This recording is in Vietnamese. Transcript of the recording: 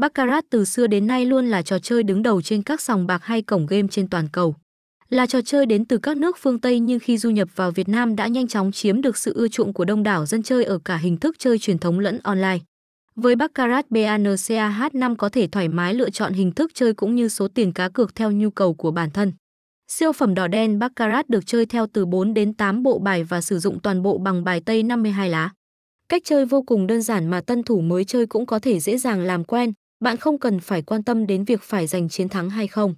Baccarat từ xưa đến nay luôn là trò chơi đứng đầu trên các sòng bạc hay cổng game trên toàn cầu. Là trò chơi đến từ các nước phương Tây nhưng khi du nhập vào Việt Nam đã nhanh chóng chiếm được sự ưa chuộng của đông đảo dân chơi ở cả hình thức chơi truyền thống lẫn online. Với Baccarat BANCAH5 có thể thoải mái lựa chọn hình thức chơi cũng như số tiền cá cược theo nhu cầu của bản thân. Siêu phẩm đỏ đen Baccarat được chơi theo từ 4 đến 8 bộ bài và sử dụng toàn bộ bằng bài tây 52 lá. Cách chơi vô cùng đơn giản mà tân thủ mới chơi cũng có thể dễ dàng làm quen, bạn không cần phải quan tâm đến việc phải giành chiến thắng hay không.